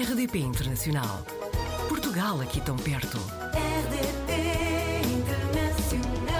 RDP Internacional. Portugal aqui tão perto. RDP Internacional.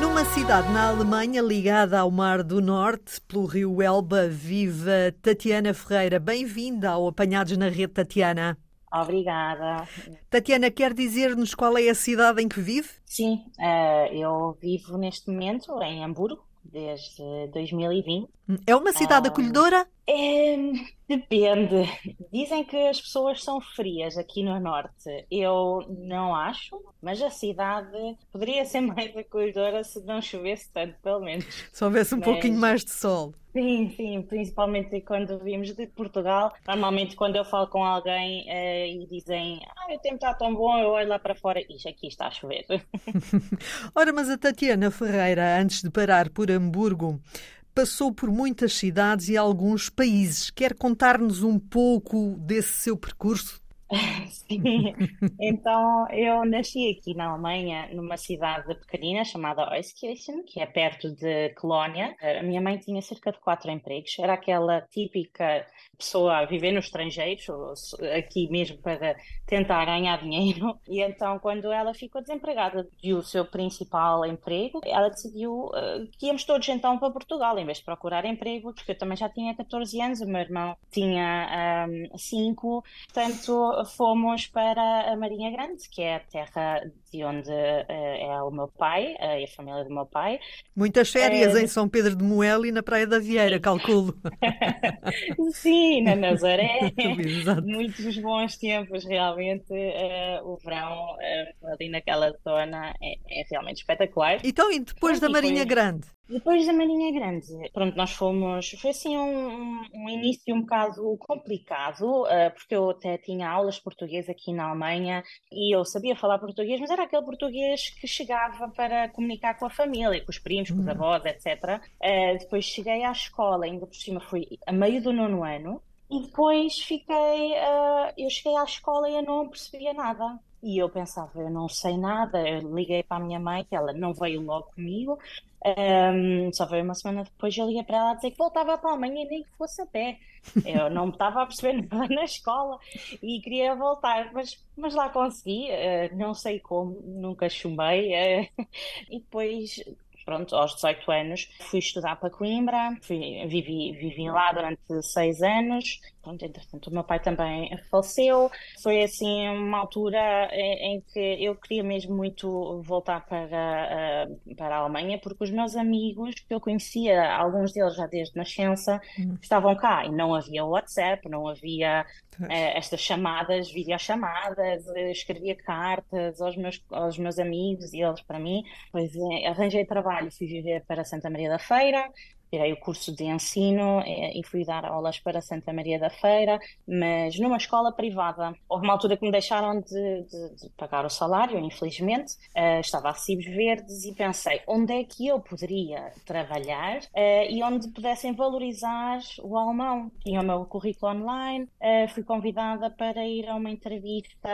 Numa cidade na Alemanha ligada ao Mar do Norte, pelo rio Elba, viva Tatiana Ferreira. Bem-vinda ao Apanhados na Rede, Tatiana. Obrigada. Tatiana, quer dizer-nos qual é a cidade em que vive? Sim, eh, eu vivo neste momento em Hamburgo desde 2020. É uma cidade Ah. acolhedora? É, depende. Dizem que as pessoas são frias aqui no norte. Eu não acho, mas a cidade poderia ser mais acolhedora se não chovesse tanto, pelo menos. Se houvesse um Mas- pouquinho mais de sol. Sim, sim, principalmente quando vimos de Portugal. Normalmente, quando eu falo com alguém eh, e dizem, ah, o tempo está tão bom, eu olho lá para fora e aqui está a chover. Ora, mas a Tatiana Ferreira, antes de parar por Hamburgo, passou por muitas cidades e alguns países. Quer contar-nos um pouco desse seu percurso? Sim, então eu nasci aqui na Alemanha, numa cidade pequenina chamada Euskirchen, que é perto de Colónia. A minha mãe tinha cerca de quatro empregos, era aquela típica pessoa a viver no estrangeiro, ou se- aqui mesmo para tentar ganhar dinheiro. E então, quando ela ficou desempregada e o seu principal emprego, ela decidiu eh, que íamos todos então para Portugal, em vez de procurar emprego, porque eu também já tinha 14 anos, o meu irmão tinha 5, portanto fomos para a Marinha Grande, que é a terra de onde eh, é o meu pai eh, e a família do meu pai. Muitas férias É. em São Pedro de Moel e na Praia da Vieira, calculo. Sim, na Nazaré. Muitos bons tempos, realmente. eh, o verão eh, ali naquela zona é, é realmente espetacular. Então, e depois da E Marinha depois- Grande? Depois da Marinha Grande, pronto, nós fomos. Foi assim um, um- início um bocado complicado, eh, porque eu até tinha aulas de português aqui na Alemanha e eu sabia falar português, mas era aquele português que chegava para comunicar com a família, com os primos, com os avós, etc. Eh, depois cheguei à escola, ainda por cima fui a meio do nono ano, e depois fiquei. eh, eu cheguei à escola e eu não percebia nada. E eu pensava, eu não sei nada. Eu liguei para a minha mãe, que ela não veio logo comigo. Um, só veio uma semana depois eu liguei para ela a dizer que voltava para a Alemanha e nem que fosse a pé. Eu não estava a perceber nada na escola e queria voltar, mas, mas lá consegui, eh, não sei como, nunca chumei. eh, e depois, pronto, aos 18 anos, fui estudar para Coimbra, fui- vivi, vivi lá durante seis anos. Pronto, entretanto, o meu pai também faleceu. Foi assim uma altura em, em que eu queria mesmo muito voltar para, eh, para a Alemanha, porque os meus amigos que eu conhecia, alguns deles já desde nascença, estavam cá e não havia WhatsApp, não havia eh, estas chamadas, videochamadas, eh, escrevia cartas aos meus, aos meus amigos e eles para mim. Pois eh, arranjei trabalho, fui viver para Santa Maria da Feira. Tirei o curso de ensino eh, e fui dar aulas para Santa Maria da Feira, mas numa escola privada. Houve uma altura que me deixaram de, de- de pagar o salário, infelizmente. Eh, estava a recibos verdes e pensei onde é que eu poderia trabalhar eh, e onde pudessem valorizar o alemão. Tinha o meu currículo online, eh, fui convidada para ir a uma entrevista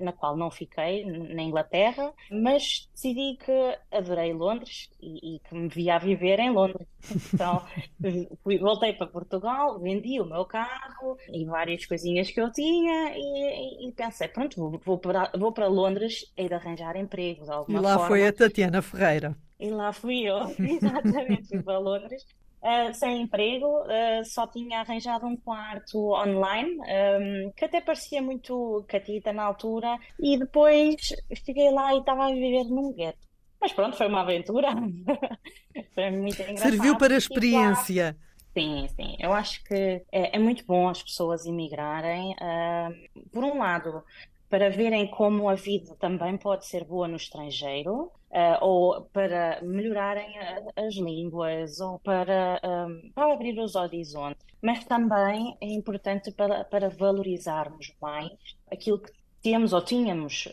na qual não fiquei, na Inglaterra, mas decidi que adorei Londres e, e que me via a viver em Londres. Então, fui- voltei para Portugal, vendi o meu carro e várias coisinhas que eu tinha e, e- e pensei, pronto, vou, vou para, vou para Londres e arranjar emprego de E alguma lá forma. foi a Tatiana Ferreira. E lá fui eu, exatamente, fui para Londres, eh, sem emprego, eh, só tinha arranjado um quarto online, ehm, que até parecia muito catita na altura, e depois cheguei lá e estava a viver num gueto. Mas pronto, foi uma aventura. Foi muito engraçado. Serviu para experiência. Sim, sim. Eu acho que é, é muito bom as pessoas imigrarem, ah, por um lado, para verem como a vida também pode ser boa no estrangeiro, ah, ou para melhorarem a- as línguas, ou para, ah, para abrir os horizontes. Mas também é importante para, para valorizarmos mais aquilo que temos ou tínhamos,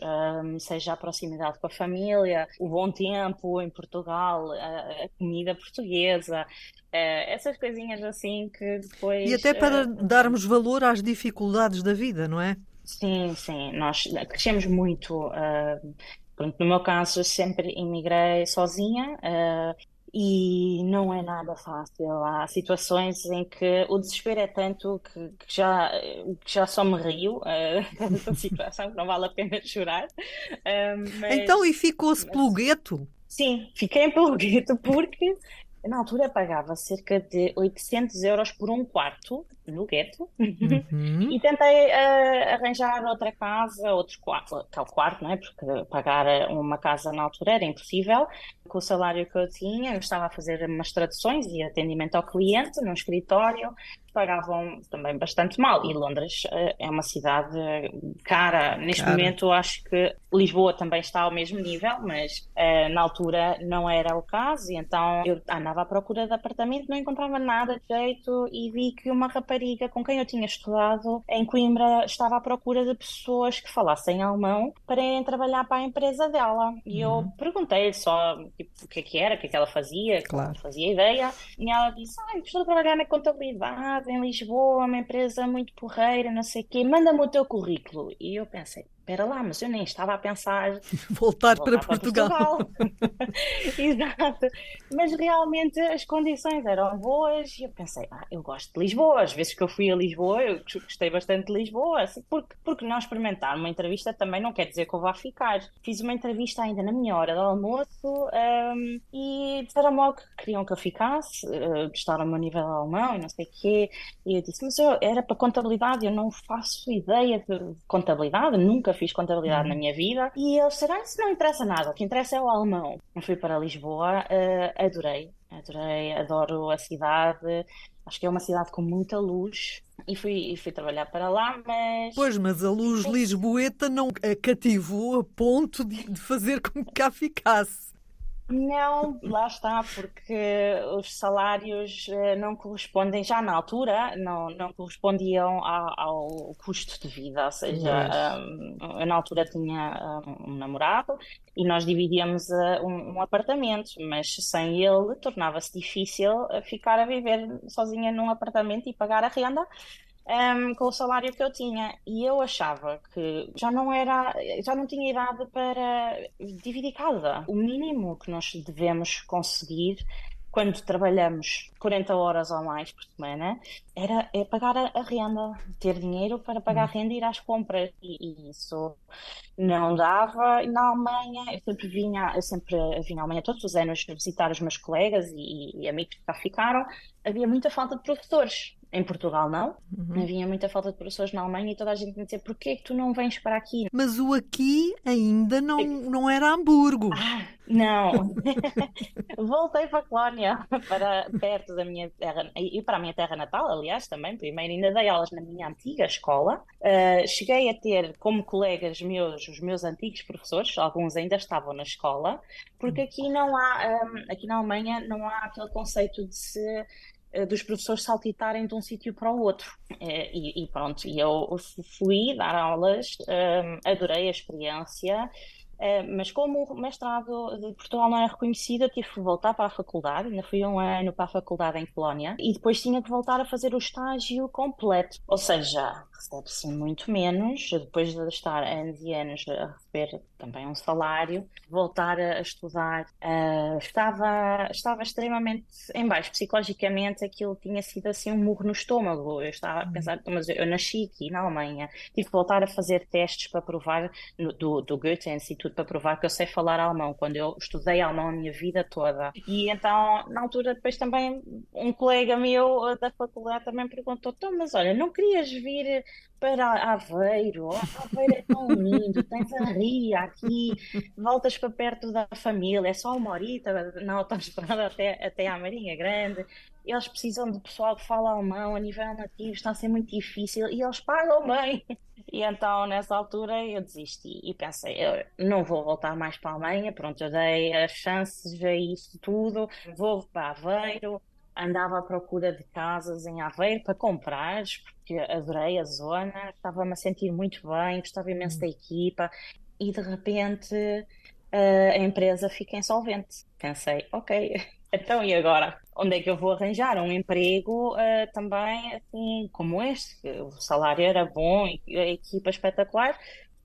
seja a proximidade com a família, o bom tempo em Portugal, a, a comida portuguesa, eh, essas coisinhas assim que depois. E até para eh, darmos valor às dificuldades da vida, não é? Sim, sim, nós crescemos muito. no meu caso, sempre imigrei sozinha. ah, e não é nada fácil. Há situações em que o desespero é tanto que, que já, que já só me rio uh, dessa situação, que não vale a pena chorar. Uh, mas... Então, e ficou-se pelo gueto? Sim, fiquei pelo gueto porque na altura pagava cerca de 800 euros por um quarto no gueto uhum. e tentei uh, arranjar outra casa, outro quarto, tal quarto, não é? Porque pagar uma casa na altura era impossível. Com o salário que eu tinha, eu estava a fazer umas traduções e atendimento ao cliente num escritório, pagavam também bastante mal. E Londres uh, é uma cidade cara. Neste cara. momento, acho que Lisboa também está ao mesmo nível, mas uh, na altura não era o caso. E então eu andava à procura de apartamento, não encontrava nada de jeito e vi que uma rapariga rapariga com quem eu tinha estudado em Coimbra estava à procura de pessoas que falassem alemão para irem trabalhar para a empresa dela. E uhum. eu perguntei só tipo, o que é que era, o que é que ela fazia, claro. fazia ideia. E ela disse: Ah, estou a trabalhar na contabilidade em Lisboa, uma empresa muito porreira, não sei o quê, manda-me o teu currículo. E eu pensei: espera lá, mas eu nem estava a pensar voltar, voltar para, para, Portugal. Portugal. Exato. Mas realmente as condições eram boas e eu pensei, ah, eu gosto de Lisboa. Às vezes que eu fui a Lisboa, eu gostei bastante de Lisboa. Assim, porque, porque não experimentar uma entrevista também não quer dizer que eu vá ficar. Fiz uma entrevista ainda na minha hora de almoço um, e disseram logo que queriam que eu ficasse, uh, gostaram do meu nível alemão e não sei o quê. E eu disse, mas eu era para contabilidade, eu não faço ideia de contabilidade, nunca fiz contabilidade uhum. na minha vida. E eles disseram, isso não interessa nada, o que interessa é o alemão. Eu fui para Lisboa, uh, adorei, adorei, adoro a cidade. Acho que é uma cidade com muita luz e fui, e fui trabalhar para lá, mas. Pois, mas a luz lisboeta não a cativou a ponto de, de fazer com que cá ficasse. Não, lá está, porque os salários eh, não correspondem, já na altura, não, não correspondiam ao, ao custo de vida. Ou seja, um, eu na altura tinha um, um namorado e nós dividíamos um, um, apartamento, mas sem ele tornava-se difícil eh, ficar a viver sozinha num apartamento e pagar a renda um, com o salário que eu tinha. E eu achava que já não era, já não tinha idade para dividir casa. O mínimo que nós devemos conseguir quando trabalhamos 40 horas ou mais por semana, era é pagar a, renda, ter dinheiro para pagar a hum. renda e ir às compras. E, e, isso não dava. Na Alemanha, eu sempre vinha, eu sempre vinha à Alemanha todos os anos visitar os meus colegas e, e amigos que cá ficaram. Havia muita falta de professores. Em Portugal não. Uhum. Havia muita falta de professores na Alemanha e toda a gente me dizia porquê é que tu não vens para aqui? Mas o aqui ainda não, não era Hamburgo. Ah, não. Voltei para a Colónia, para perto da minha terra, e para a minha terra natal, aliás, também. Primeiro ainda dei aulas na minha antiga escola. Uh, cheguei a ter como colegas meus, os meus antigos professores, alguns ainda estavam na escola, porque aqui não há, um, ah, aqui na Alemanha não há aquele conceito de se dos professores saltitarem de um sítio para o outro. Eh, e, e, pronto, e eu fui dar aulas, um, adorei a experiência, uh, mas como o mestrado de Portugal não é reconhecido, eu tive que voltar para a faculdade, ainda fui um ano para a faculdade em Colónia, e depois tinha que voltar a fazer o estágio completo. Ou seja, recebe-se muito menos, depois de estar anos e anos a receber também um salário, voltar a estudar. Uh, estava, estava extremamente em baixo. Psicologicamente, aquilo tinha sido assim um murro no estômago. Eu estava a pensar, mas eu nasci aqui na Alemanha, tive que voltar a fazer testes para provar, do, do Goethe Instituto, para provar que eu sei falar alemão, quando eu estudei alemão a minha vida toda. E então, na altura, depois também, um colega meu da faculdade também perguntou: então, mas olha, não querias vir para Aveiro, oh, Aveiro é tão lindo, tens a ria aqui, voltas para perto da família, é só uma horita na autoestrada até, até à Marinha Grande. Eles precisam de pessoal que fala alemão a nível nativo, está a ser muito difícil e eles pagam bem. E então, nessa altura, eu desisti e pensei, eu não vou voltar mais para a Alemanha, pronto, eu dei as chances a isso tudo, vou para Aveiro, andava à procura de casas em Aveiro para comprar, porque adorei a zona, estava-me a sentir muito bem, gostava imenso da equipa e de repente a empresa fica insolvente. Pensei, ok, então e agora? Onde é que eu vou arranjar um emprego uh, também assim como este? O salário era bom, a equipa espetacular,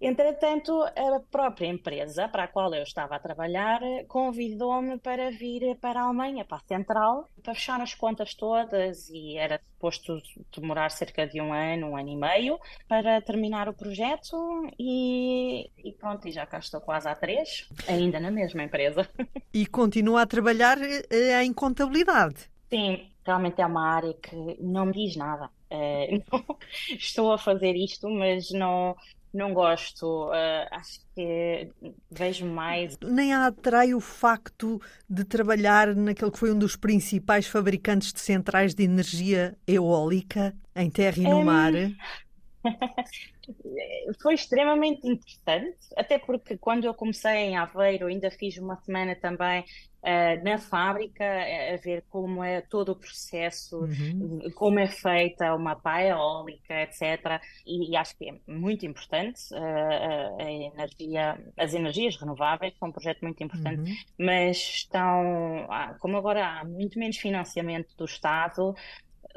Entretanto, a própria empresa para a qual eu estava a trabalhar convidou-me para vir para a Alemanha, para a Central, para fechar as contas todas e era suposto demorar cerca de um ano, um ano e meio para terminar o projeto e, e pronto, e já cá estou quase há três, ainda na mesma empresa. E continua a trabalhar eh, em contabilidade. Sim, realmente é uma área que não me diz nada. Uh, estou a fazer isto, mas não, não gosto. Uh, acho que vejo mais. Nem a atrai o facto de trabalhar naquele que foi um dos principais fabricantes de centrais de energia eólica em terra e no um... mar? foi extremamente interessante, até porque quando eu comecei em Aveiro, ainda fiz uma semana também uh, na fábrica, a ver como é todo o processo, uhum. como é feita uma pá eólica, etc. E, e, acho que é muito importante uh, a energia, as energias renováveis são um projeto muito importante, uhum. mas estão, como agora há muito menos financiamento do Estado,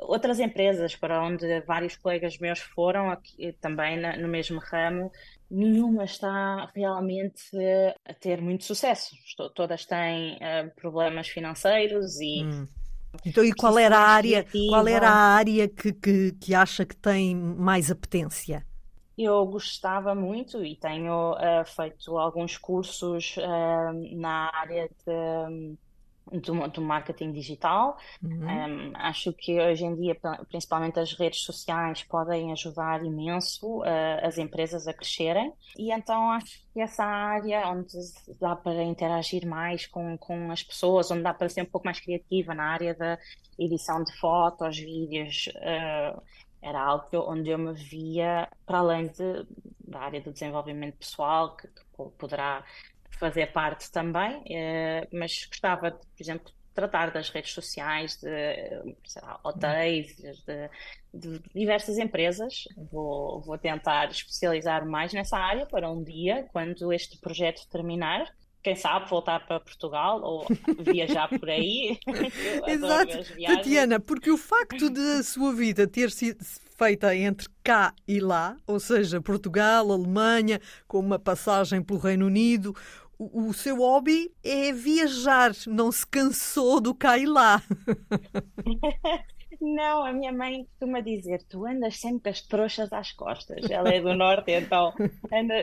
outras empresas para onde vários colegas meus foram, aqui, também no mesmo ramo, nenhuma está realmente a ter muito sucesso. Todas têm uh, problemas financeiros e. Hum. Então, e qual era a área, qual era a área que, que, que acha que tem mais apetência? Eu gostava muito e tenho uh, feito alguns cursos uh, na área de do, do marketing digital. Uhum. Um, acho que hoje em dia, principalmente as redes sociais, podem ajudar imenso uh, as empresas a crescerem. E então acho que essa área onde dá para interagir mais com, com as pessoas, onde dá para ser um pouco mais criativa na área da edição de fotos, vídeos. Uh, era algo onde eu me via, para além de, da área do desenvolvimento pessoal, que, que poderá fazer parte também, eh, mas gostava, de, por exemplo, tratar das redes sociais, de lá, hotéis, de, de, diversas empresas. Vou, vou tentar especializar mais nessa área para um dia, quando este projeto terminar, quem sabe voltar para Portugal ou viajar por aí. Exato, Tatiana, porque o facto de a sua vida ter sido feita entre cá e lá, ou seja, Portugal, Alemanha, com uma passagem pelo Reino Unido, o, seu hobby é viajar, não se cansou do cá e lá. Não, a minha mãe costuma dizer: tu andas sempre com as trouxas às costas. Ela é do norte, então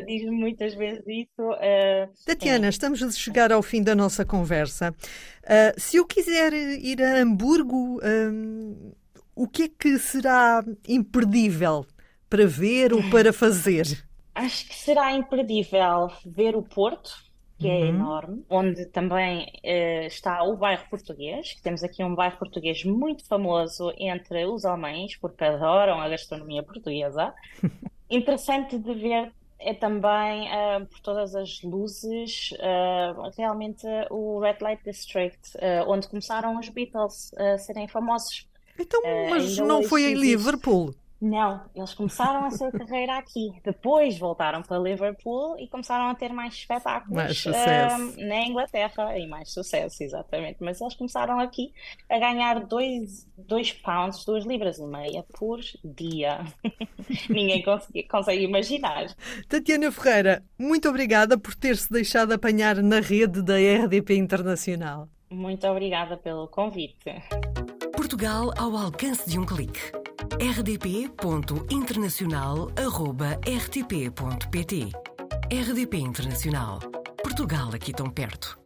diz-me muitas vezes isso. Uh, Tatiana, é. estamos a chegar ao fim da nossa conversa. Uh, se eu quiser ir a Hamburgo, um, o que é que será imperdível para ver ou para fazer? Acho que será imperdível ver o Porto, que é uhum. enorme, onde também uh, está o bairro português, que temos aqui um bairro português muito famoso entre os alemães, porque adoram a gastronomia portuguesa. Interessante de ver é também uh, por todas as luzes, uh, realmente o Red Light District, onde começaram os Beatles a serem famosos. Então, mas não foi em Liverpool? Não, eles começaram a sua carreira aqui. Depois voltaram para Liverpool e começaram a ter mais espetáculos mais sucesso. Um, na Inglaterra e mais sucesso, exatamente. Mas eles começaram aqui a ganhar 2 pounds, 2 libras e meia por dia. Ninguém consegue, consegue imaginar. Tatiana Ferreira, muito obrigada por ter-se deixado apanhar na rede da RDP Internacional. Muito obrigada pelo convite. Portugal ao alcance de um clique rdp.internacional.rtp.pt RDP Internacional. Portugal aqui tão perto.